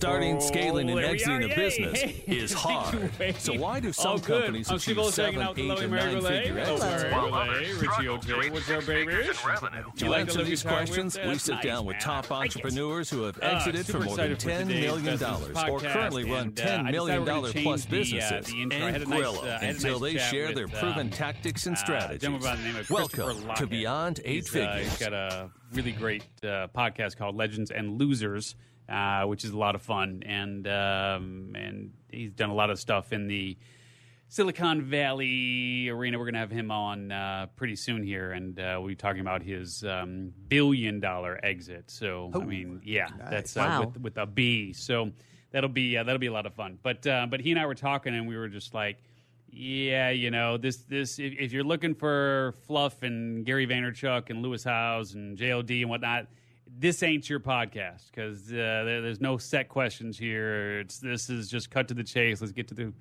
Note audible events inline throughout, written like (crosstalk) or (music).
Starting, Oh, scaling, and exiting are. a business Hey. (laughs) is hard. so why do Oh, some good. companies I'm achieve Willis seven, eight, Lowy and Mary nine-figure exits? While others Richie to reach What's eight up, baby? figures in revenue? You To like answer these questions, we sit down with top I like it. entrepreneurs who have exited for more than excited for $10 today's million Business or currently run and, uh, $10 I million decided we're gonna plus change the, uh, businesses the intro. And a nice, grill uh, I had a until they share their proven tactics and strategies. gentleman by the name of Christopher Welcome to Beyond Eight He's, Figures. he's got a really great podcast called Legends and Losers, uh, which is a lot of fun, and um, and he's done a lot of stuff in the Silicon Valley arena. We're going to have him on uh, pretty soon here, and uh, we'll be talking about his um, billion dollar exit. So, I mean, yeah, that's uh, Wow. with, with a B. So that'll be uh, that'll be a lot of fun. But uh, but he and I were talking, and we were just like, yeah, you know, this this if, if you're looking for fluff and Gary Vaynerchuk and Lewis Howes and JLD and whatnot. This ain't your podcast because uh, there, there's no set questions here. It's this is just cut to the chase. Let's get to the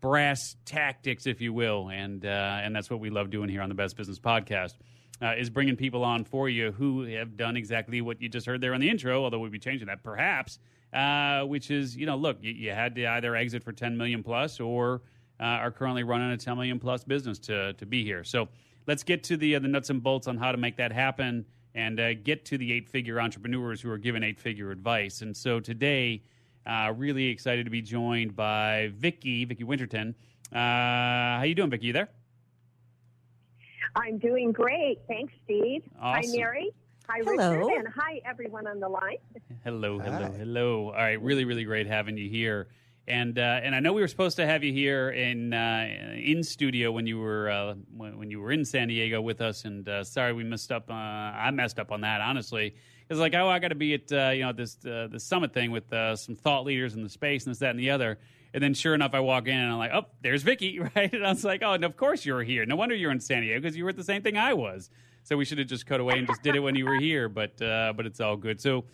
brass tactics, if you will, and uh, and that's what we love doing here on the Best Business Podcast. Uh, is bringing people on for you who have done exactly what you just heard there on the intro, although we'll be changing that perhaps, uh, which is, you know, look, you, you had to either exit for 10 million plus or uh, are currently running a 10 million plus business to, to be here. So let's get to the, uh, the nuts and bolts on how to make that happen and uh, get to the eight figure entrepreneurs who are giving eight figure advice. And so today, uh, really excited to be joined by Viki, Viki Winterton. Uh, how you doing, Viki? You there? I'm doing great. Thanks, Steve. Hi, Mary. Hi, Hello. Richard. And hi, everyone on the line. Hello, hello, hello. All right, really, really great having you here. And uh, and I know we were supposed to have you here in uh, in studio when you were uh, when, you were in San Diego with us. And uh, sorry we messed up. Uh, I messed up on that honestly. It's like oh I got to be at uh, you know this uh, the summit thing with some thought leaders in the space and this that and the other. And then sure enough I walk in and I'm like oh there's Viki (laughs) right. And I was like oh and of course you're here. No wonder you're in San Diego because you were at the same thing I was. So we should have just cut away and just did it when you were here. But but it's all good. So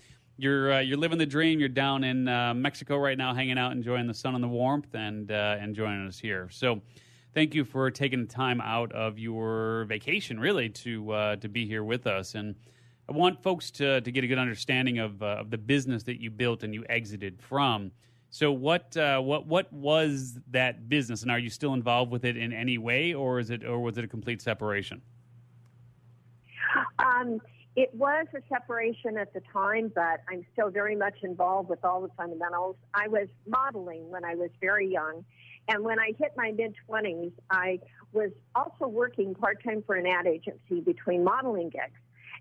you're uh, you're living the dream. You're down in uh, Mexico right now, hanging out, enjoying the sun and the warmth, and uh, and joining us here. So, thank you for taking the time out of your vacation, really, to uh, to be here with us. And I want folks to to get a good understanding of uh, of the business that you built and you exited from. So, what uh, what what was that business, and are you still involved with it in any way, or is it or was it a complete separation? Um, it was a separation at the time, but I'm still very much involved with all the fundamentals. I was modeling when I was very young. And when I hit my mid 20s, I was also working part time for an ad agency between modeling gigs.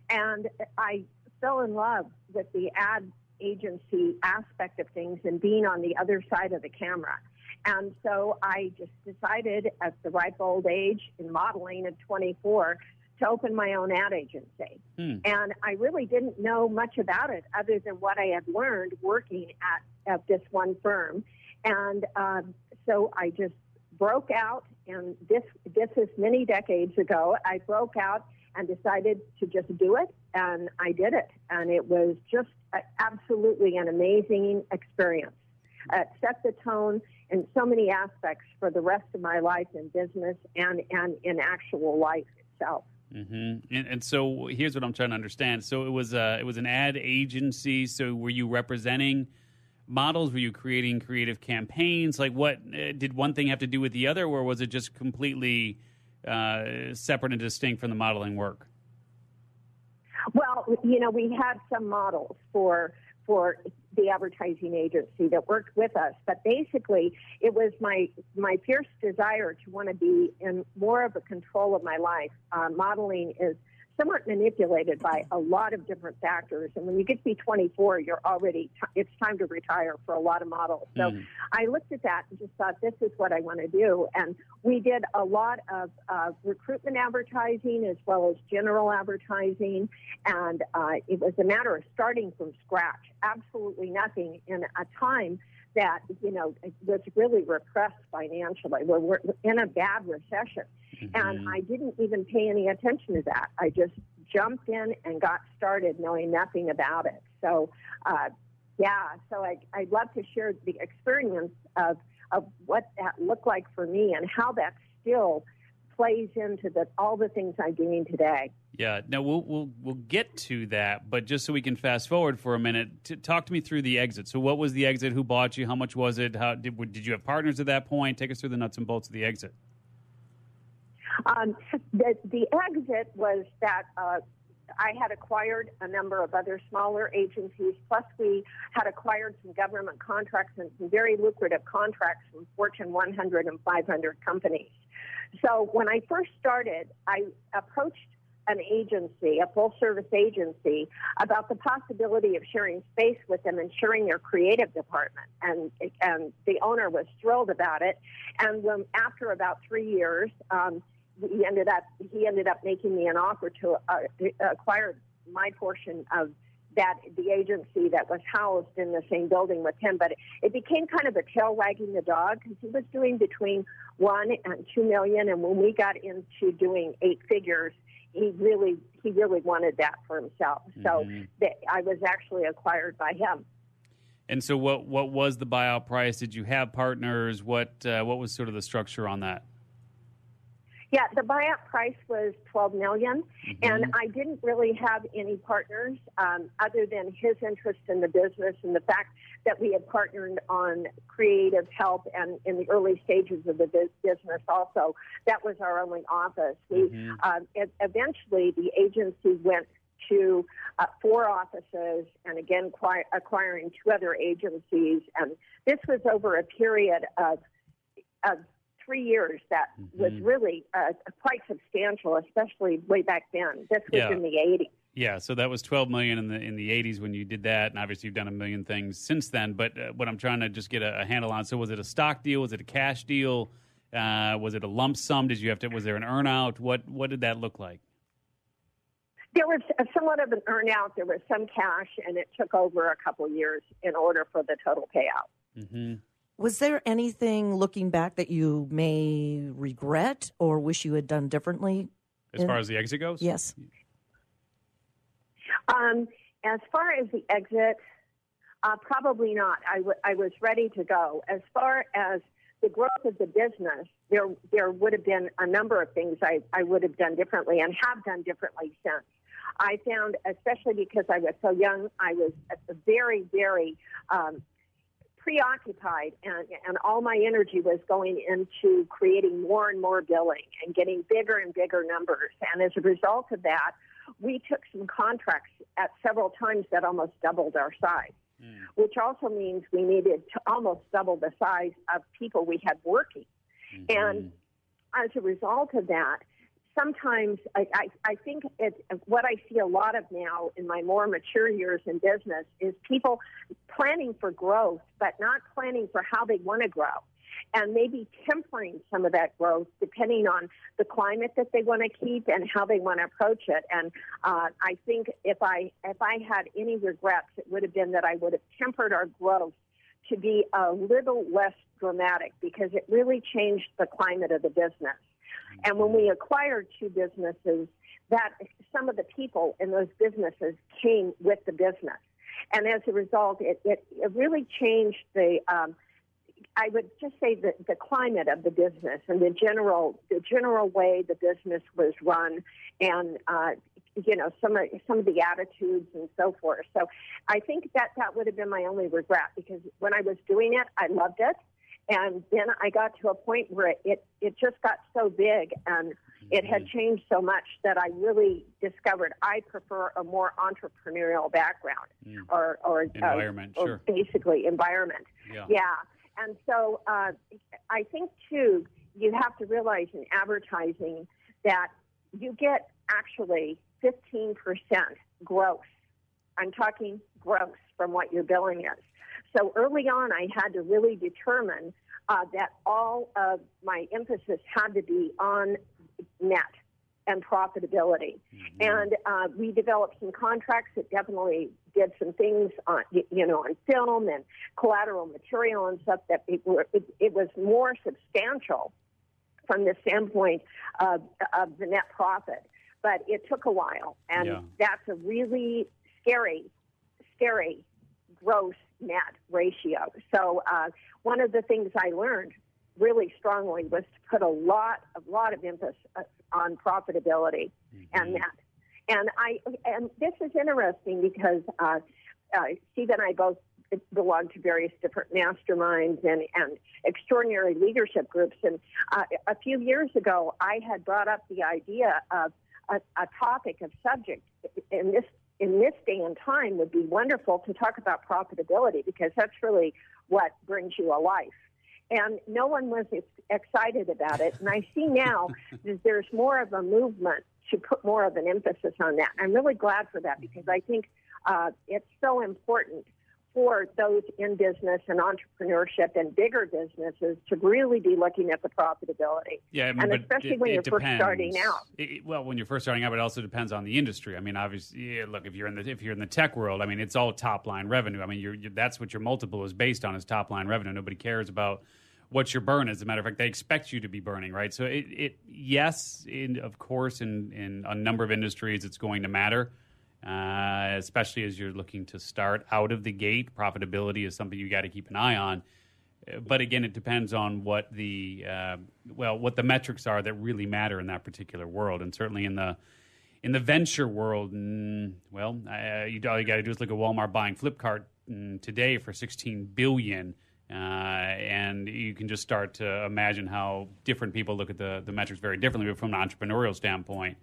And I fell in love with the ad agency aspect of things and being on the other side of the camera. And so I just decided at the ripe old age in modeling at 24 to open my own ad agency. Hmm. And I really didn't know much about it other than what I had learned working at, at this one firm. And um, so I just broke out, and this, this is many decades ago. I broke out and decided to just do it, and I did it. And it was just a, absolutely an amazing experience. It set the tone in so many aspects for the rest of my life in business and, and in actual life itself. Hmm And, and so here's what I'm trying to understand. So it was uh, it was an ad agency. So were you representing models? Were you creating creative campaigns? Like what uh, did one thing have to do with the other, or was it just completely uh, separate and distinct from the modeling work? Well, you know, we had some models for for the advertising agency that worked with us, but basically, it was my my fierce desire to want to be in more of a control of my life. Uh, modeling is somewhat manipulated by a lot of different factors, and when you get to be 24, you're already t- it's time to retire for a lot of models. So Mhm. I looked at that and just thought, this is what I want to do. And we did a lot of uh, recruitment advertising as well as general advertising. And uh, it was a matter of starting from scratch, absolutely nothing in a time that, you know, was really repressed financially. We're, we're in a bad recession. And Mhm. I didn't even pay any attention to that. I just jumped in and got started knowing nothing about it. So, uh, yeah, so I, I'd love to share the experience of, of what that looked like for me and how that still plays into the, all the things I'm doing today. Yeah, no, we'll we'll we'll get to that, but just so we can fast forward for a minute, to talk to me through the exit. So, what was the exit? Who bought you? How much was it? How did did you have partners at that point? Take us through the nuts and bolts of the exit. Um, the, the exit was that uh, I had acquired a number of other smaller agencies, plus we had acquired some government contracts and some very lucrative contracts from Fortune 100 and 500 companies. So when I first started, I approached an agency, a full service agency, about the possibility of sharing space with them and sharing their creative department. And, and the owner was thrilled about it. And when, after about three years, um, he ended up he ended up making me an offer to uh, acquire my portion of that the agency that was housed in the same building with him. But it became kind of a tail wagging the dog because he was doing between one and two million, and when we got into doing eight figures, he really he really wanted that for himself. Mm-hmm. So th- I was actually acquired by him. And so, what what was the buyout price? Did you have partners? What uh, what was sort of the structure on that? Yeah, the buyout price was twelve million, mm-hmm. and I didn't really have any partners um, other than his interest in the business and the fact that we had partnered on creative help and in the early stages of the business. Also, that was our only office. We mm-hmm. Um, eventually the agency went to uh, four offices and again acquiring two other agencies, and this was over a period of of three years that mm-hmm. was really uh, quite substantial, especially way back then. This was yeah. in the 80s. Yeah, so that was 12 million in the in the 80s when you did that, and obviously you've done a million things since then. But uh, what I'm trying to just get a, a, handle on, so was it a stock deal? Was it a cash deal? Uh, was it a lump sum? Did you have to? Was there an earnout? What what did that look like? There was somewhat of an earnout. There was some cash, and it took over a couple years in order for the total payout. Mm-hmm. Was there anything looking back that you may regret or wish you had done differently? As in, far as the exit goes? Yes. Um, as far as the exit, uh, probably not. I, w- I was ready to go. As far as the growth of the business, there there would have been a number of things I, I would have done differently and have done differently since. I found, especially because I was so young, I was very, very um, preoccupied and, and all my energy was going into creating more and more billing and getting bigger and bigger numbers. And as a result of that, we took some contracts at several times that almost doubled our size, mm. which also means we needed to almost double the size of people we had working. Mm-hmm. And as a result of that, sometimes I, I, I think it, what I see a lot of now in my more mature years in business is people planning for growth, but not planning for how they want to grow. And maybe tempering some of that growth depending on the climate that they want to keep and how they want to approach it. And uh, I think if I if I had any regrets, it would have been that I would have tempered our growth to be a little less dramatic because it really changed the climate of the business. And when we acquired two businesses, that some of the people in those businesses came with the business. And as a result, it, it, it really changed the, um, I would just say the, the climate of the business and the general, the general way the business was run and, uh, you know, some of, some of the attitudes and so forth. So I think that that would have been my only regret because when I was doing it, I loved it. And then I got to a point where it, it just got so big and it had mm-hmm. changed so much that I really discovered I prefer a more entrepreneurial background mm. or, or, environment, uh, sure. basically environment. Yeah. yeah. And so uh, I think, too, you have to realize in advertising that you get actually 15% gross. I'm talking gross from what your billing is. So early on, I had to really determine uh, that all of my emphasis had to be on net and profitability. Mm-hmm. And uh, we developed some contracts that definitely did some things on, you know, on film and collateral material and stuff that it, were, it, it was more substantial from the standpoint of, of the net profit. But it took a while, and yeah. that's a really scary, scary gross net ratio. So uh, one of the things I learned really strongly was to put a lot, a lot of emphasis on profitability mm-hmm. and net. And I and this is interesting because uh, uh, Steve and I both belong to various different masterminds and, and extraordinary leadership groups. And uh, a few years ago, I had brought up the idea of a, a topic of subject in this in this day and time would be wonderful to talk about profitability because that's really what brings you a life. And no one was excited about it. And I see now (laughs) that there's more of a movement to put more of an emphasis on that. I'm really glad for that because I think uh, it's so important for those in business and entrepreneurship and bigger businesses to really be looking at the profitability. Yeah, I mean, and especially it, when it you're depends. first starting out. It, well, when you're first starting out, it also depends on the industry. I mean, obviously, yeah, look if you're in the if you're in the tech world, I mean, it's all top line revenue. I mean, you're, you're, that's what your multiple is based on is top line revenue. Nobody cares about what your burn is. As a matter of fact, they expect you to be burning, right? So it, it yes, in, of course, in in a number of industries, it's going to matter uh, especially as you're looking to start out of the gate. Profitability is something you got to keep an eye on. Uh, but again, it depends on what the uh, well, what the metrics are that really matter in that particular world, and certainly in the in the venture world. Mm, well, uh, you, all you got to do is look at Walmart buying Flipkart mm, today for 16 billion. Uh, and you can just start to imagine how different people look at the, the metrics very differently. But from an entrepreneurial standpoint,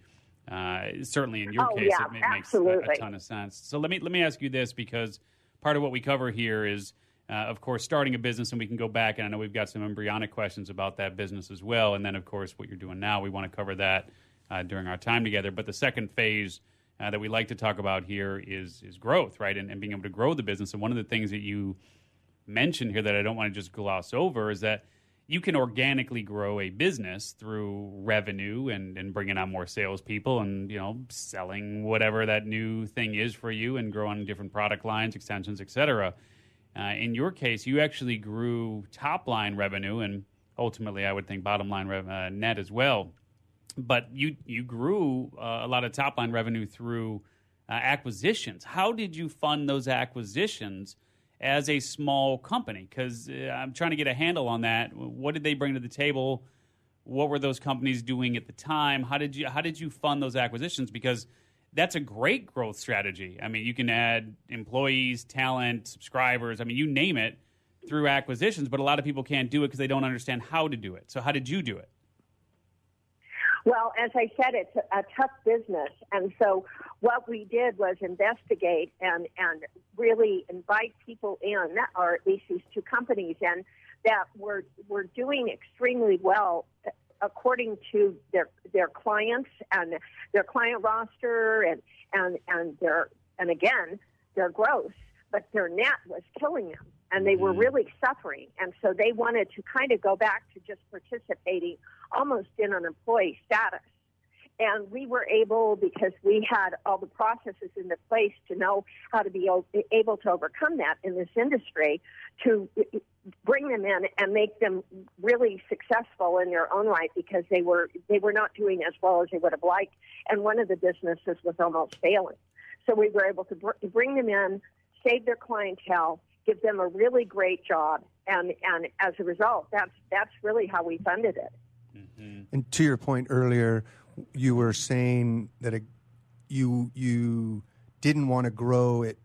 uh, certainly, in your oh, case, yeah, it makes a, a, ton of sense. So let me let me ask you this because part of what we cover here is, uh, of course, starting a business, and we can go back and I know we've got some embryonic questions about that business as well, and then of course what you're doing now. We want to cover that uh, during our time together. But the second phase uh, that we like to talk about here is is growth, right, and, and being able to grow the business. And one of the things that you mentioned here that I don't want to just gloss over is that you can organically grow a business through revenue and, and bringing on more salespeople and you know selling whatever that new thing is for you and growing different product lines, extensions, etc. Uh, in your case, you actually grew top line revenue and ultimately, I would think bottom line rev- uh, net as well. But you you grew uh, a lot of top line revenue through uh, acquisitions. How did you fund those acquisitions? As a small company? Because uh, I'm trying to get a handle on that. What did they bring to the table? What were those companies doing at the time? How did you how did you fund those acquisitions? Because that's a great growth strategy. I mean, you can add employees, talent, subscribers. I mean, you name it through acquisitions. But a lot of people can't do it because they don't understand how to do it. So, how did you do it? Well, as I said, it's a, tough business. And so what we did was investigate and, and really invite people in, or at least these two companies, and that were, were doing extremely well uh, according to their, their clients and their client roster and, and, and their, and again, their growth, but their net was killing them and they were mm-hmm. really suffering. And so they wanted to kind of go back to just participating almost in an employee status. And we were able, because we had all the processes in the place to know how to be able to overcome that in this industry, to bring them in and make them really successful in their own right because they were they were not doing as well as they would have liked, and one of the businesses was almost failing. So we were able to br- bring them in, save their clientele, give them a really great job, and and as a result, that's that's really how we funded it. Mm-hmm. And to your point earlier, you were saying that it, you you didn't want to grow it.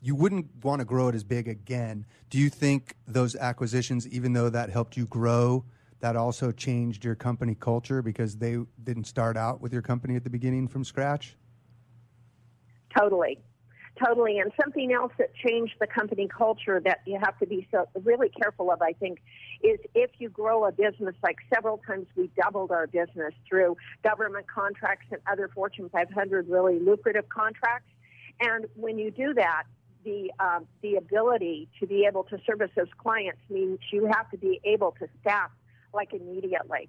You wouldn't want to grow it as big again. Do you think those acquisitions, even though that helped you grow, that also changed your company culture because they didn't start out with your company at the beginning from scratch? Totally. Totally. And something else that changed the company culture that you have to be so really careful of, I think, is if you grow a business, like several times we doubled our business through government contracts and other Fortune 500 really lucrative contracts. And when you do that, the um, the ability to be able to service those clients means you have to be able to staff like immediately.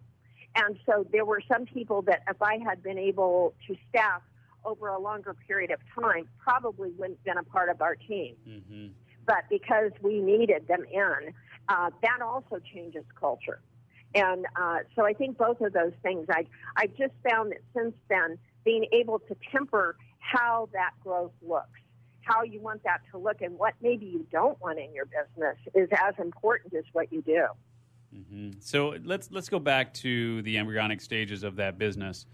And so there were some people that if I had been able to staff over a longer period of time probably wouldn't have been a part of our team. Mm-hmm. But because we needed them in, uh, that also changes culture. And uh, so I think both of those things, I, I've just found that since then, being able to temper how that growth looks, how you want that to look, and what maybe you don't want in your business is as important as what you do. Mm-hmm. So let's let's go back to the embryonic stages of that business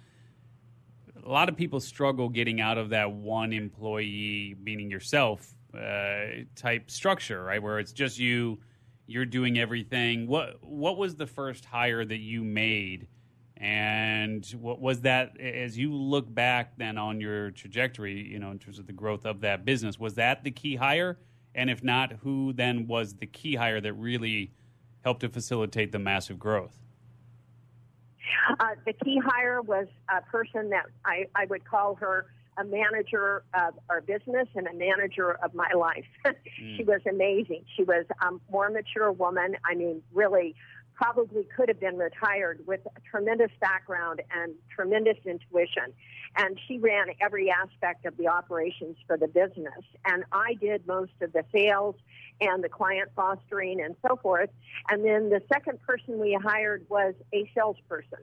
a lot of people struggle getting out of that one employee, meaning yourself, uh, type structure, right? Where it's just you, you're doing everything. What what was the first hire that you made, and what was that? As you look back then on your trajectory, you know, in terms of the growth of that business, was that the key hire? And if not, who then was the key hire that really helped to facilitate the massive growth? Uh, the key hire was a person that I, I would call her a manager of our business and a manager of my life. mm. (laughs) She was amazing. She was a more mature woman. I mean, really, probably could have been retired with a tremendous background and tremendous intuition. And she ran every aspect of the operations for the business. And I did most of the sales and the client fostering and so forth. And then the second person we hired was a salesperson.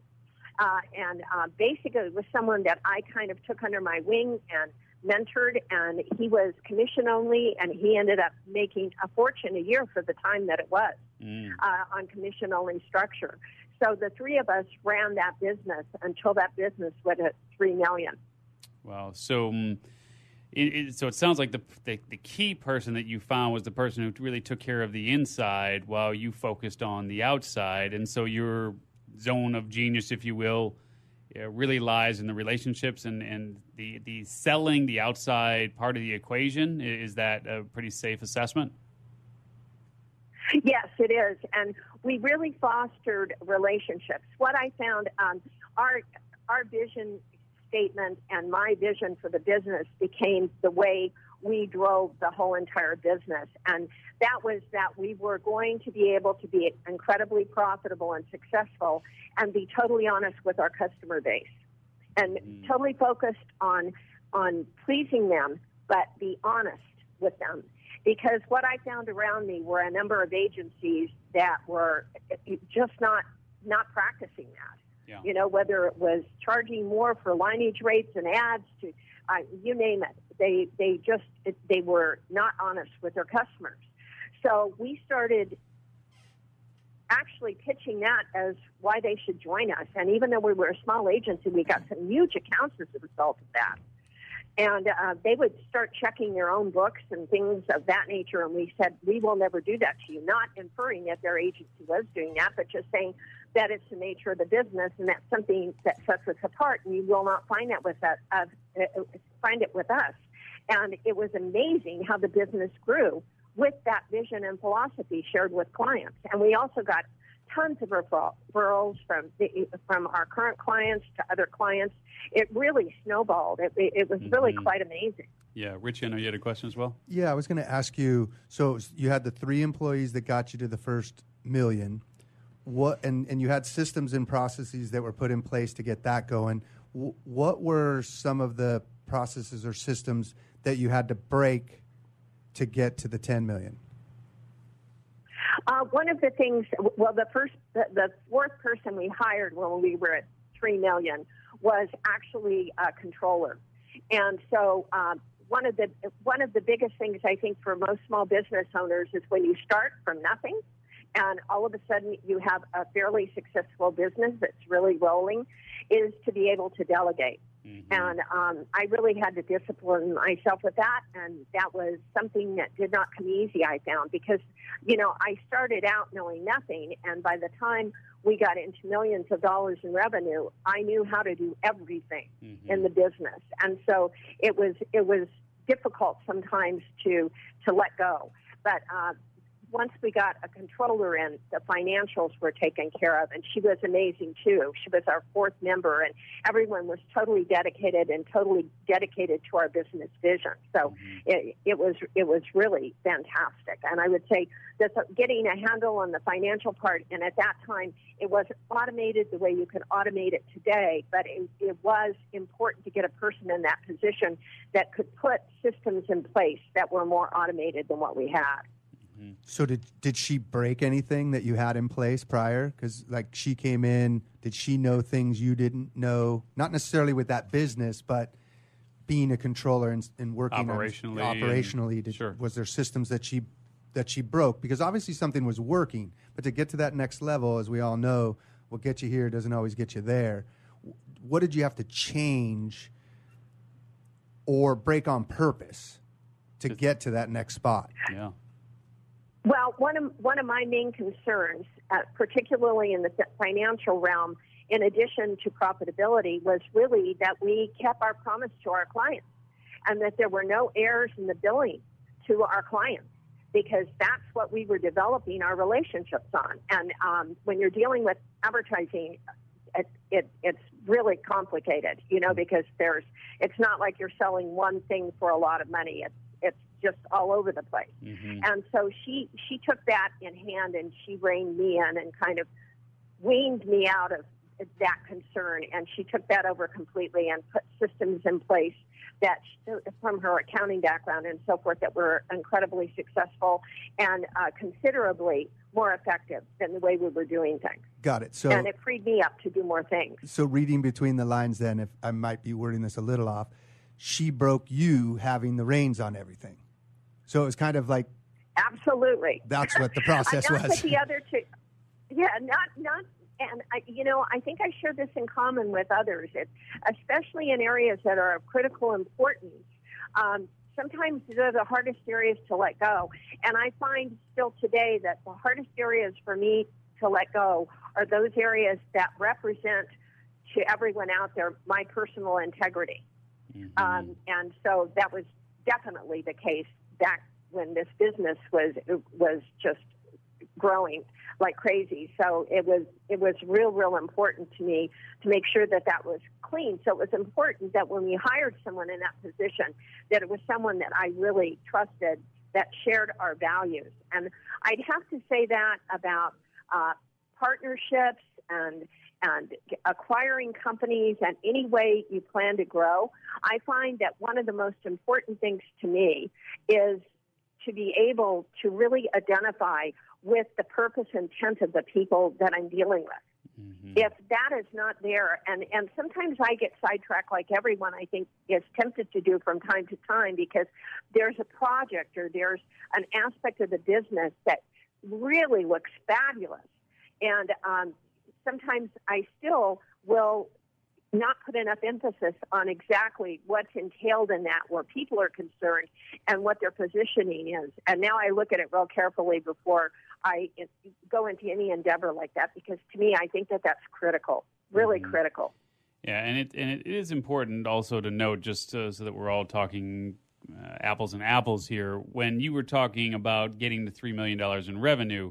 Uh, and uh, basically, it was someone that I kind of took under my wing and mentored, and he was commission only, and he ended up making a fortune a year for the time that it was mm. uh, on commission only structure. So the three of us ran that business until that business went at three million. Wow. So. Um, it, it, so it sounds like the, the, the key person that you found was the person who really took care of the inside while you focused on the outside, and so you're zone of genius, if you will, uh, really lies in the relationships and, and the, the selling, the outside part of the equation. Is that a pretty safe assessment? Yes, it is. And we really fostered relationships. What I found, um, our, our vision statement and my vision for the business became the way we drove the whole entire business. And that was that we were going to be able to be incredibly profitable and successful and be totally honest with our customer base and mm. totally focused on on pleasing them but be honest with them because what I found around me were a number of agencies that were just not not practicing that. Yeah. You know, whether it was charging more for lineage rates and ads to uh, you name it, they they just they were not honest with their customers. So we started actually pitching that as why they should join us. And even though we were a small agency, we got some huge accounts as a result of that. And uh, they would start checking their own books and things of that nature. And we said, we will never do that to you. Not inferring that their agency was doing that, but just saying that it's the nature of the business and that's something that sets us apart. And you will not find that with us, uh, find it with us. And it was amazing how the business grew with that vision and philosophy shared with clients. And we also got tons of referrals from the, from our current clients to other clients. It really snowballed. It, it was really mm-hmm. quite amazing. Yeah, Rich, I know you had a question as well. Yeah, I was going to ask you. So you had the three employees that got you to the first million. What and and you had systems and processes that were put in place to get that going. What were some of the processes or systems that you had to break to get to the 10 million? Uh, one of the things, well, the first, the, the, fourth person we hired when we were at three million was actually a controller, and so um, one of the one of the biggest things I think for most small business owners is when you start from nothing, and all of a sudden you have a fairly successful business that's really rolling, is to be able to delegate. Mm-hmm. And um, I really had to discipline myself with that. And that was something that did not come easy, I found, because, you know, I started out knowing nothing. And by the time we got into millions of dollars in revenue, I knew how to do everything mm-hmm. in the business. And so it was, it was difficult sometimes to, to let go. But uh, once we got a controller in, the financials were taken care of, and she was amazing too. She was our fourth member, and everyone was totally dedicated and totally dedicated to our business vision. So mm-hmm. it, it was it was really fantastic. And I would say that getting a handle on the financial part, and at that time it wasn't automated the way you can automate it today, but it, it was important to get a person in that position that could put systems in place that were more automated than what we had. Mm-hmm. So did did she break anything that you had in place prior? Because like she came in, did she know things you didn't know? Not necessarily with that business, but being a controller and, and working operationally. On, operationally, did, sure. was there systems that she that she broke? Because obviously something was working, but to get to that next level, as we all know, what gets you here doesn't always get you there. what did you have to change or break on purpose to get to that next spot? Yeah. Well, one of one of my main concerns, uh, particularly in the financial realm, in addition to profitability, was really that we kept our promise to our clients, and that there were no errors in the billing to our clients, because that's what we were developing our relationships on. And um, when you're dealing with advertising, it, it, it's really complicated, you know, because there's it's not like you're selling one thing for a lot of money. It's it's just all over the place. Mm-hmm. And so she she took that in hand and she reined me in and kind of weaned me out of that concern and she took that over completely and put systems in place that from her accounting background and so forth that were incredibly successful and uh, considerably more effective than the way we were doing things. Got it. So and it freed me up to do more things. So reading between the lines, then, if I might be wording this a little off, she broke you having the reins on everything. So it was kind of like absolutely. That's what the (laughs) process not was. That the other two, yeah, not not and I, you know, I think I share this in common with others, it, especially in areas that are of critical importance. Um, sometimes they're the hardest areas to let go. And I find still today that the hardest areas for me to let go are those areas that represent to everyone out there my personal integrity. Mm-hmm. Um, and so that was definitely the case back when this business was was just growing like crazy. So it was it was real real important to me to make sure that that was clean. So it was important that when we hired someone in that position, that it was someone that I really trusted that shared our values. And I'd have to say that about uh, partnerships and and acquiring companies and any way you plan to grow. I find that one of the most important things to me is to be able to really identify with the purpose intent of the people that I'm dealing with. Mm-hmm. If that is not there, and, and sometimes I get sidetracked like everyone I think is tempted to do from time to time because there's a project or there's an aspect of the business that really looks fabulous. And um, sometimes I still will not put enough emphasis on exactly what's entailed in that, where people are concerned, and what their positioning is. And now I look at it real carefully before I go into any endeavor like that, because to me, I think that that's critical, really mm-hmm. critical. Yeah, and it and it is important also to note, just uh, so that we're all talking uh, apples and apples here. When you were talking about getting to three million dollars in revenue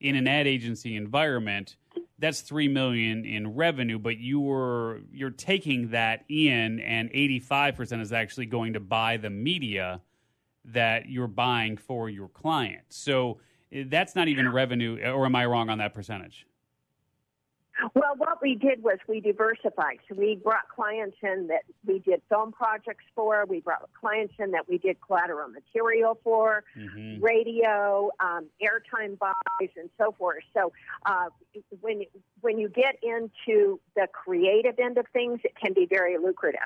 in an ad agency environment that's three million in revenue, but you're you're taking that in, and eighty five percent is actually going to buy the media that you're buying for your client. So eh, that's not even revenue, or am I wrong on that percentage? Well, what we did was we diversified. So we brought clients in that we did film projects for. We brought clients in that we did collateral material for, mm-hmm. radio, um, airtime buys, and so forth. So uh, when when you get into the creative end of things, it can be very lucrative.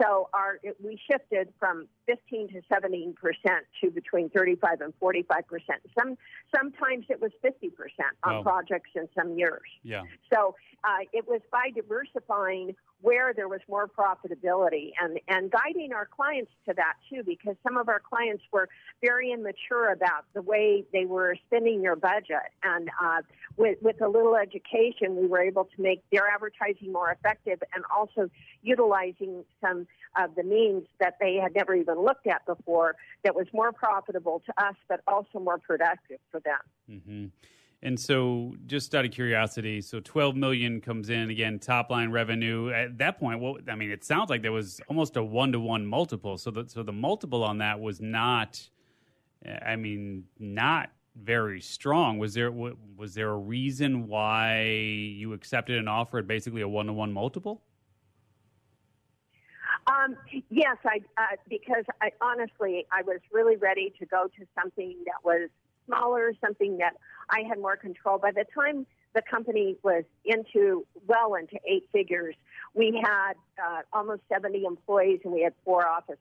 So our we shifted from 15 to 17 percent to between 35 and 45 percent. Some sometimes it was 50 percent on projects in some years. Yeah. So uh, it was by diversifying where there was more profitability and, and guiding our clients to that too, because some of our clients were very immature about the way they were spending their budget. And uh, with, with a little education, we were able to make their advertising more effective and also utilizing some of the means that they had never even looked at before that was more profitable to us, but also more productive for them. Mm-hmm. And so, just out of curiosity, so 12 million comes in again, top line revenue. At that point, well, I mean, it sounds like there was almost a one to one multiple. So, the, so the multiple on that was not, I mean, not very strong. Was there was there a reason why you accepted an offer at basically a one to one multiple? Um, yes, I uh, because I honestly I was really ready to go to something that was smaller, something that I had more control. By the time the company was into well into eight figures, we had uh, almost 70 employees and we had four offices.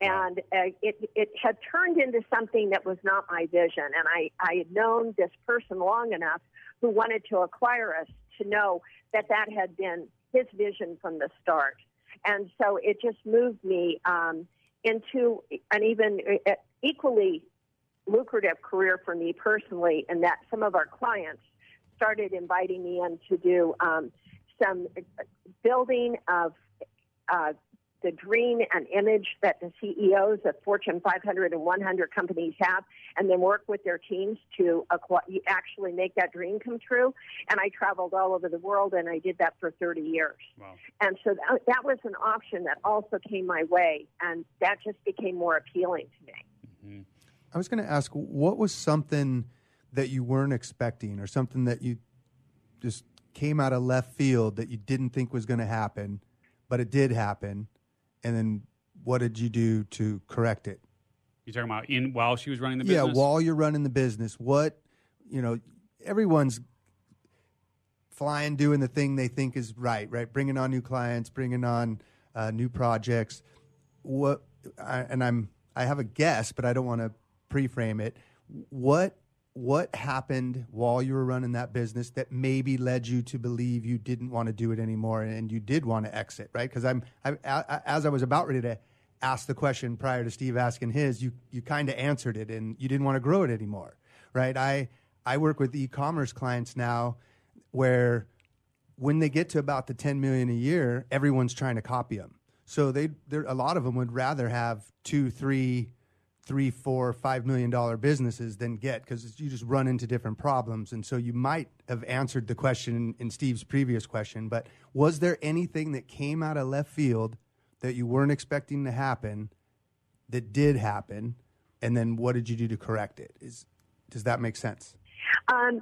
And uh, it, it had turned into something that was not my vision. And I, I had known this person long enough who wanted to acquire us to know that that had been his vision from the start. And so it just moved me um, into an even uh, equally lucrative career for me personally, and that some of our clients started inviting me in to do um, some building of uh, the dream and image that the CEOs of Fortune 500 and 100 companies have, and then work with their teams to actually make that dream come true. And I traveled all over the world, and I did that for 30 years. Wow. And so that, that was an option that also came my way, and that just became more appealing to me. Mm-hmm. I was going to ask, what was something that you weren't expecting, or something that you just came out of left field that you didn't think was going to happen, but it did happen? and then what did you do to correct it? You're talking about in while she was running the business. Yeah, while you're running the business, what you know, everyone's flying, doing the thing they think is right, right? Bringing on new clients, bringing on uh, new projects. What? I, and I'm I have a guess, but I don't want to pre-frame it. What what happened while you were running that business that maybe led you to believe you didn't want to do it anymore and you did want to exit, right? Because I'm, I, as I was about ready to ask the question prior to Steve asking his, you you kind of answered it and you didn't want to grow it anymore, right? I I work with e-commerce clients now where when they get to about the 10 million a year, everyone's trying to copy them. So they a lot of them would rather have two, three three, four, five million dollar businesses than get because you just run into different problems. And so you might have answered the question in Steve's previous question, but was there anything that came out of left field that you weren't expecting to happen that did happen? And then what did you do to correct it? Is does that make sense? Um,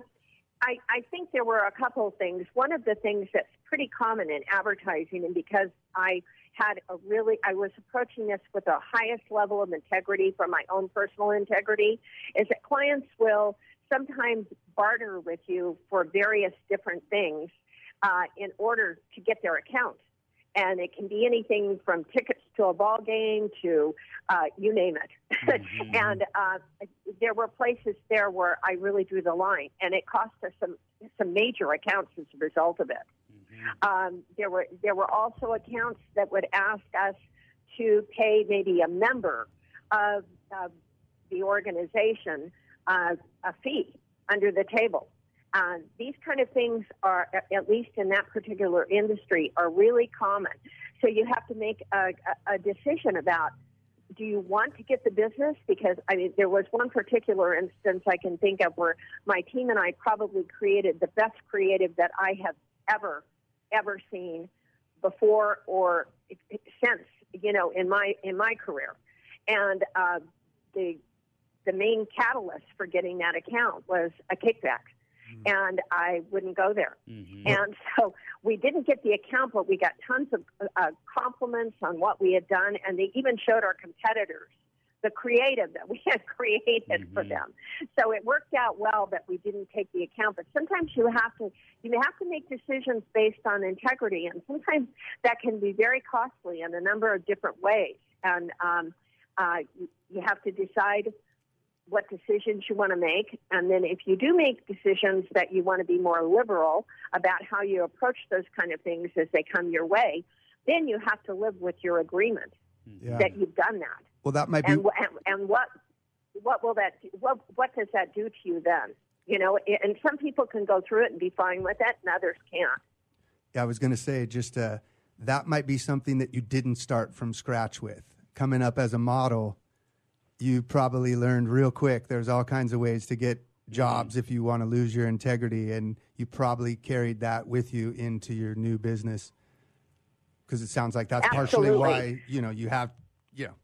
I, I think there were a couple things. One of the things that's pretty common in advertising, and because I had a really, I was approaching this with the highest level of integrity from my own personal integrity, is that clients will sometimes barter with you for various different things uh, in order to get their account. And it can be anything from tickets to a ball game to uh, you name it. Mm-hmm. (laughs) and uh, there were places there where I really drew the line, and it cost us some some major accounts as a result of it. Um, there were there were also accounts that would ask us to pay maybe a member of, of the organization uh, a fee under the table. Uh, these kind of things are, at least in that particular industry, are really common. So you have to make a, a, a decision about do you want to get the business? Because I mean, there was one particular instance I can think of where my team and I probably created the best creative that I have ever ever seen before or since you know in my in my career and uh, the the main catalyst for getting that account was a kickback mm-hmm. and I wouldn't go there. Mm-hmm. And so we didn't get the account, but we got tons of uh, compliments on what we had done, and they even showed our competitors the creative that we (laughs) had created mm-hmm. for them. So it worked out well that we didn't take the account. But sometimes you have to you have to make decisions based on integrity, and sometimes that can be very costly in a number of different ways. And um, uh, you have to decide what decisions you want to make. And then if you do make decisions that you want to be more liberal about how you approach those kind of things as they come your way, then you have to live with your agreement yeah. that you've done that. Well, that might be. And, and, and what what will that what what does that do to you then? You know, and some people can go through it and be fine with it, and others can't. Yeah, I was going to say just uh, that might be something that you didn't start from scratch with. Coming up as a model, you probably learned real quick. There's all kinds of ways to get jobs if you want to lose your integrity, and you probably carried that with you into your new business because it sounds like that's Absolutely. partially why you know you have you know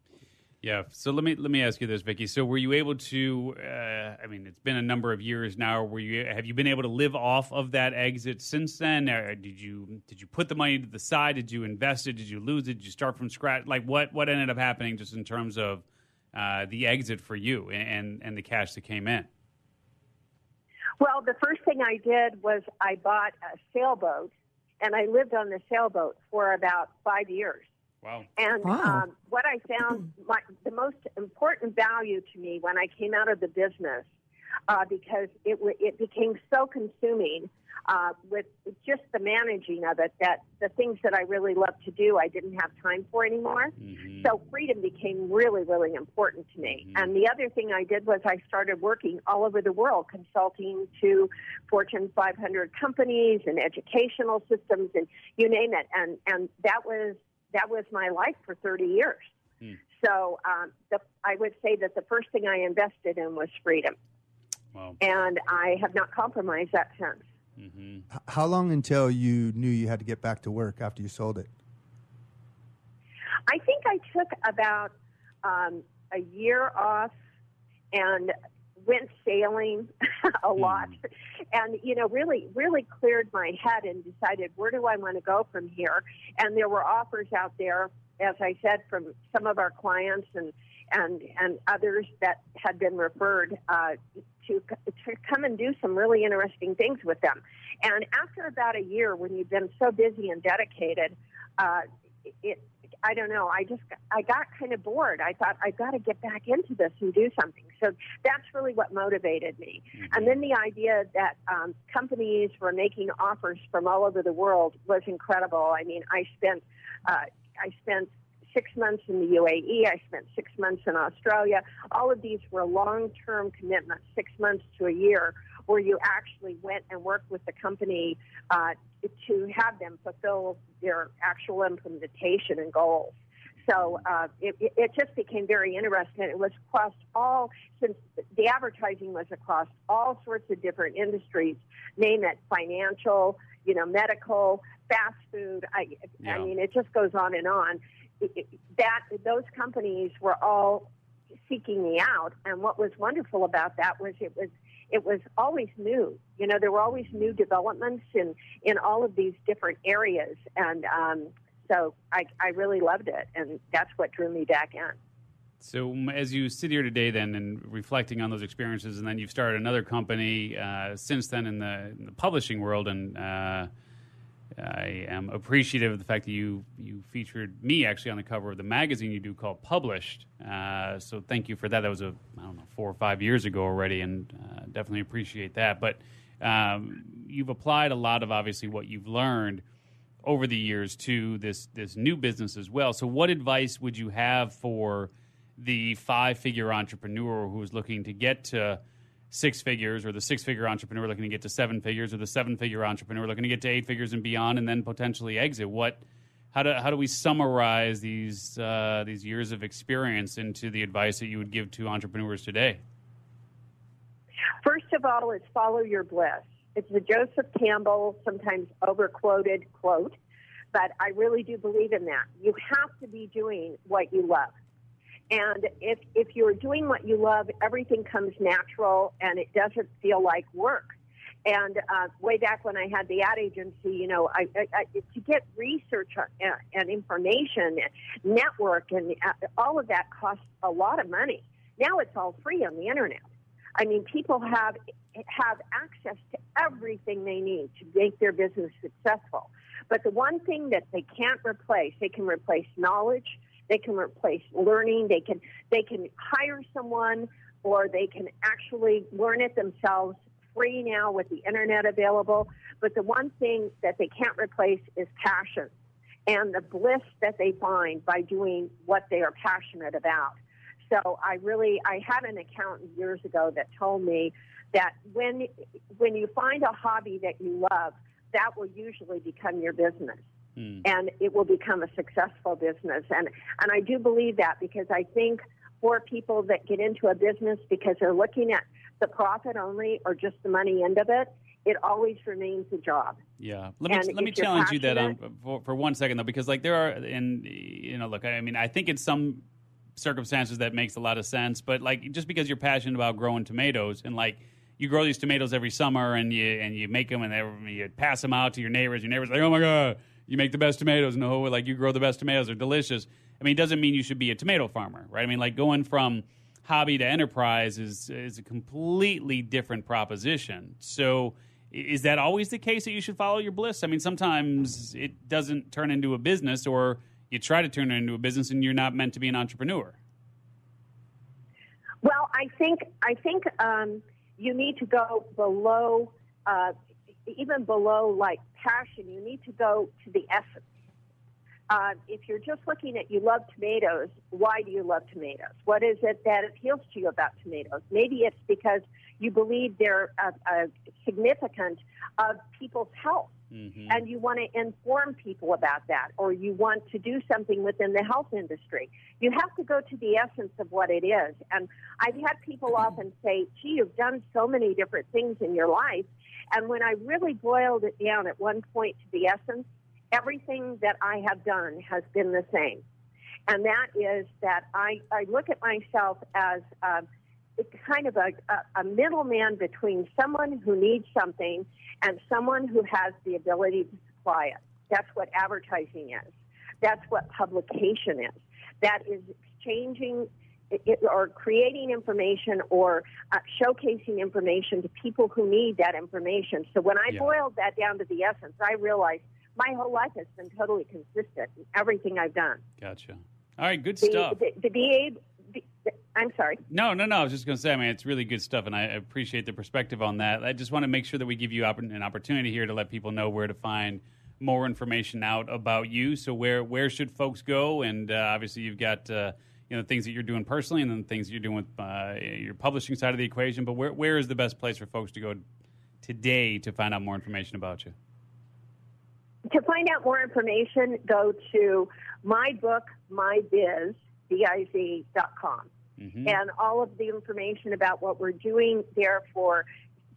yeah. So let me let me ask you this, Viki. So were you able to? Uh, I mean, it's been a number of years now. Were you have you been able to live off of that exit since then? Or did you did you put the money to the side? Did you invest it? Did you lose it? Did you start from scratch? Like what what ended up happening just in terms of uh, the exit for you and and the cash that came in? Well, the first thing I did was I bought a sailboat, and I lived on the sailboat for about five years. Wow. And wow. Um, what I found, my, the most important value to me when I came out of the business uh, because it w- it became so consuming uh, with just the managing of it that the things that I really loved to do I didn't have time for anymore. Mm-hmm. So freedom became really really important to me. Mhm. And the other thing I did was I started working all over the world, consulting to Fortune 500 companies and educational systems and you name it. And and that was that was my life for 30 years. Hmm. So um, the, I would say that the first thing I invested in was freedom, Wow. and I have not compromised that since. hmm How long until you knew you had to get back to work after you sold it? I think I took about um, a year off and went sailing (laughs) a lot, and you know, really, really cleared my head and decided where do I want to go from here. And there were offers out there, as I said, from some of our clients and and and others that had been referred uh, to to come and do some really interesting things with them. And after about a year, when you've been so busy and dedicated, uh, it I don't know. I just I got kind of bored. I thought I've got to get back into this and do something. So that's really what motivated me. And then the idea that um, companies were making offers from all over the world was incredible. I mean, I spent uh, I spent six months in the UAE. I spent six months in Australia. All of these were long term commitments, six months to a year, where you actually went and worked with the company uh, to have them fulfill their actual implementation and goals. So uh, it, it- just became very interesting. It was across all, since the advertising was across all sorts of different industries, name it, financial, you know, medical, fast food. I, Yeah. I mean, it just goes on and on. It- it- that those companies were all seeking me out, and what was wonderful about that was it was it was always new. You know, there were always new developments in in all of these different areas, and um, so I I really loved it, and that's what drew me back in. So as you sit here today, then, and reflecting on those experiences, and then you've started another company uh, since then in the, in the publishing world, and uh, I am appreciative of the fact that you you featured me actually on the cover of the magazine you do called Published. Uh, so thank you for that. That was a I don't know four or five years ago already, and uh, definitely appreciate that. But um, you've applied a lot of obviously what you've learned over the years to this this new business as well. So, what advice would you have for the five figure entrepreneur who's looking to get to six figures, or the six figure entrepreneur looking to get to seven figures, or the seven figure entrepreneur looking to get to eight figures and beyond, and then potentially exit? What how do how do we summarize these uh, these years of experience into the advice that you would give to entrepreneurs today? First of all, is follow your bliss. It's the Joseph Campbell, sometimes overquoted quote, but I really do believe in that. You have to be doing what you love. And if, if you're doing what you love, everything comes natural and it doesn't feel like work. And uh, way back when I had the ad agency, you know, I, I, I, to get research on, uh, and information, and network, and uh, all of that costs a lot of money. Now it's all free on the internet. I mean, people have have access to everything they need to make their business successful. But the one thing that they can't replace, they can replace knowledge, they can replace learning, they can they can hire someone or they can actually learn it themselves free now with the internet available. But the one thing that they can't replace is passion and the bliss that they find by doing what they are passionate about. So I really I had an accountant years ago that told me that when when you find a hobby that you love, that will usually become your business. Hmm. And it will become a successful business. And and I do believe that because I think for people that get into a business because they're looking at the profit only or just the money end of it, it always remains a job. Yeah, let me And let me challenge you that um, passionate- for, for one second though, because like there are, and you know, look, I mean, I think in some circumstances that makes a lot of sense, but like just because you're passionate about growing tomatoes and like you grow these tomatoes every summer and you and you make them and they, you pass them out to your neighbors, your neighbors are like, oh my god, you make the best tomatoes, no, way like you grow the best tomatoes, they're delicious. I mean, it doesn't mean you should be a tomato farmer, right? I mean, like going from hobby to enterprise is is a completely different proposition. So is that always the case that you should follow your bliss? I mean, sometimes it doesn't turn into a business or you try to turn it into a business and you're not meant to be an entrepreneur. Well, I think I think um, you need to go below, uh, even below like passion. You need to go to the essence. Uh, if you're just looking at you love tomatoes, why do you love tomatoes? What is it that appeals to you about tomatoes? Maybe it's because you believe they're uh, uh, significant of people's health. Mm-hmm. And you want to inform people about that, or you want to do something within the health industry. You have to go to the essence of what it is. And I've had people often say, gee, you've done so many different things in your life. And when I really boiled it down at one point to the essence, everything that I have done has been the same. And that is that I, I look at myself as uh, kind of a, a, a middleman between someone who needs something and someone who has the ability to supply it. That's what advertising is. That's what publication is. That is exchanging it, or creating information or uh, showcasing information to people who need that information. So when I yeah. boiled that down to the essence, I realized my whole life has been totally consistent in everything I've done. Gotcha. All right, good the, stuff. The, to be able, I'm sorry. No, no, no. I was just going to say, I mean, it's really good stuff, and I appreciate the perspective on that. I just want to make sure that we give you an opportunity here to let people know where to find more information out about you. So, where where should folks go? And uh, obviously, you've got uh, you know things that you're doing personally, and then things you're doing with uh, your publishing side of the equation. But where where is the best place for folks to go today to find out more information about you? To find out more information, go to my book, my biz. Mm-hmm. And all of the information about what we're doing there for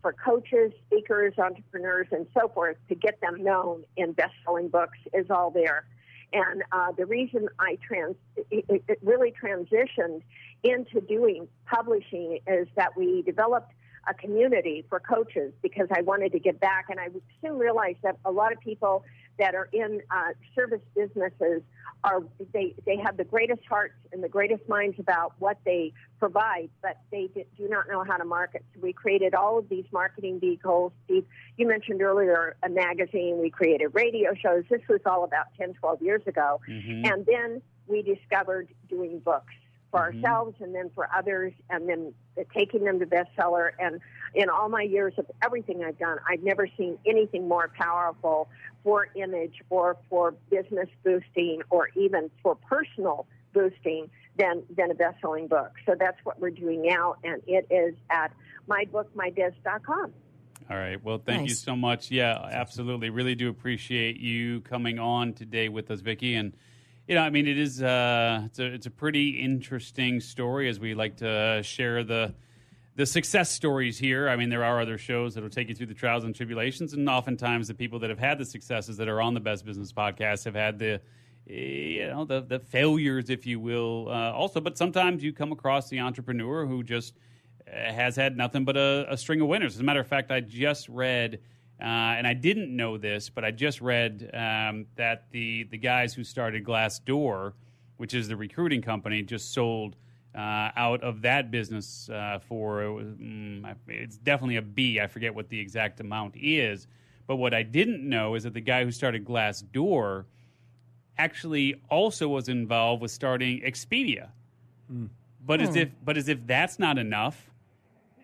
for coaches, speakers, entrepreneurs, and so forth to get them known in best-selling books is all there. And uh, the reason I trans it, it really transitioned into doing publishing is that we developed a community for coaches because I wanted to give back, and I soon realized that a lot of people that are in uh, service businesses are they they have the greatest hearts and the greatest minds about what they provide, but they do not know how to market. So we created all of these marketing vehicles. Steve, you mentioned earlier a magazine. We created radio shows. This was all about 10, 12 years ago, mm-hmm. and then we discovered doing books for mm-hmm. ourselves and then for others, and then taking them to bestseller. And in all my years of everything I've done, I've never seen anything more powerful for image or for business boosting or even for personal boosting than, than a best-selling book. So that's what we're doing now, and it is at mybookmybiz.com. All right. Well, thank nice. you so much. Yeah, absolutely. Really do appreciate you coming on today with us, Viki. And you know, I mean, it is uh, it's a it's a pretty interesting story as we like to share the the success stories here. I mean, there are other shows that will take you through the trials and tribulations, and oftentimes the people that have had the successes that are on the Best Business Podcast have had the you know the the failures, if you will, uh, also. But sometimes you come across the entrepreneur who just uh, has had nothing but a, a, string of winners. As a matter of fact, I just read. Uh, and I didn't know this, but I just read um, that the the guys who started Glassdoor, which is the recruiting company, just sold uh, out of that business uh, for mm, it's definitely a B. I forget what the exact amount is, but what I didn't know is that the guy who started Glassdoor actually also was involved with starting Expedia. Mm. But hmm. as if but as if that's not enough,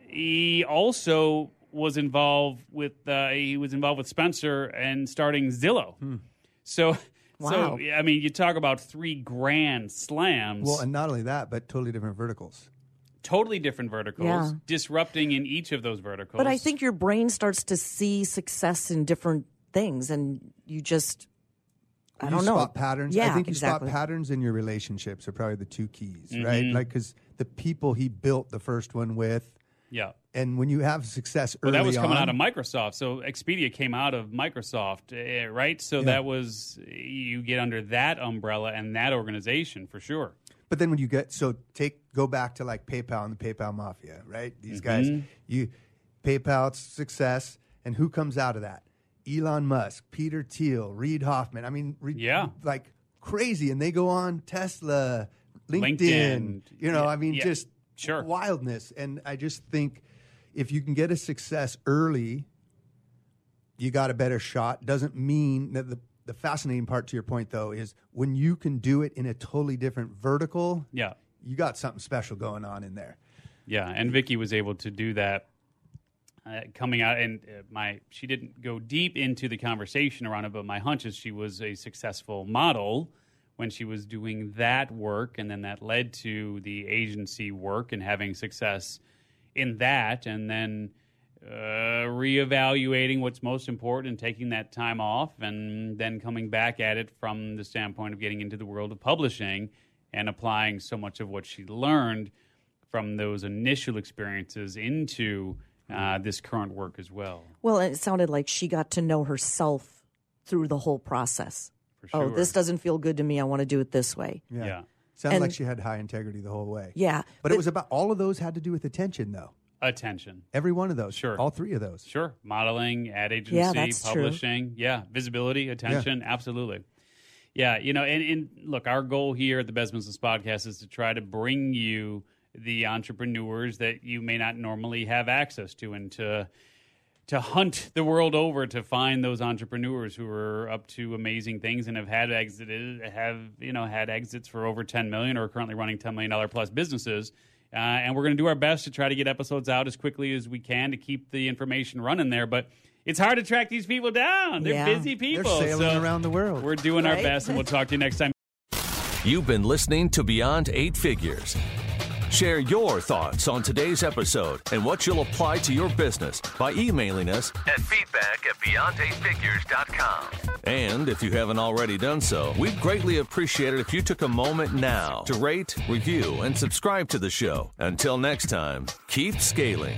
he also was involved with uh, he was involved with Spencer and starting Zillow. Hmm. So Wow. So, I mean, you talk about three grand slams. Well, and not only that, but totally different verticals. Totally different verticals, yeah. disrupting in each of those verticals. But I think your brain starts to see success in different things, and you just, I you don't know. Spot patterns. Yeah, I think you exactly. spot patterns in your relationships are probably the two keys, mm-hmm. right? Like, because the people he built the first one with, yeah. And when you have success early well, that was coming on, out of Microsoft. So Expedia came out of Microsoft, eh, right? So yeah. that was you get under that umbrella and that organization for sure. But then when you get so take go back to like PayPal and the PayPal mafia, right? These mm-hmm. guys, you PayPal's success, and who comes out of that? Elon Musk, Peter Thiel, Reid Hoffman. I mean, re- yeah, like crazy, and they go on Tesla, LinkedIn. LinkedIn. You know, yeah. I mean, yeah. just sure. wildness. And I just think if you can get a success early, you got a better shot. Doesn't mean that the the fascinating part to your point though is when you can do it in a totally different vertical. Yeah, you got something special going on in there. Yeah, and Viki was able to do that uh, coming out and uh, my she didn't go deep into the conversation around it but my hunch is she was a successful model when she was doing that work and then that led to the agency work and having success in that and then uh, reevaluating what's most important and taking that time off and then coming back at it from the standpoint of getting into the world of publishing and applying so much of what she learned from those initial experiences into uh, this current work as well. Well, it sounded like she got to know herself through the whole process. For oh, sure. Oh, this doesn't feel good to me. I want to do it this way. Yeah. Yeah. Sounded And- like she had high integrity the whole way. Yeah. But, it was about all of those had to do with attention, though. Attention. Every one of those. Sure. All three of those. Sure. Modeling, ad agency, Yeah, that's true. publishing. Yeah. Visibility, attention. Absolutely. Yeah. You know, and, and look, our goal here at the Best Business Podcast is to try to bring you the entrepreneurs that you may not normally have access to and to to hunt the world over to find those entrepreneurs who are up to amazing things and have had exited have you know had exits for over 10 million or are currently running 10 million dollar plus businesses uh, and we're going to do our best to try to get episodes out as quickly as we can to keep the information running there but it's hard to track these people down they're Yeah. busy They're people sailing so around the world. we're doing our best and we'll talk to you next time You've been listening to Beyond Eight Figures. Share your thoughts on today's episode and what you'll apply to your business by emailing us at feedback at beyond8figures.com. And if you haven't already done so, we'd greatly appreciate it if you took a moment now to rate, review, and subscribe to the show. Until next time, keep scaling.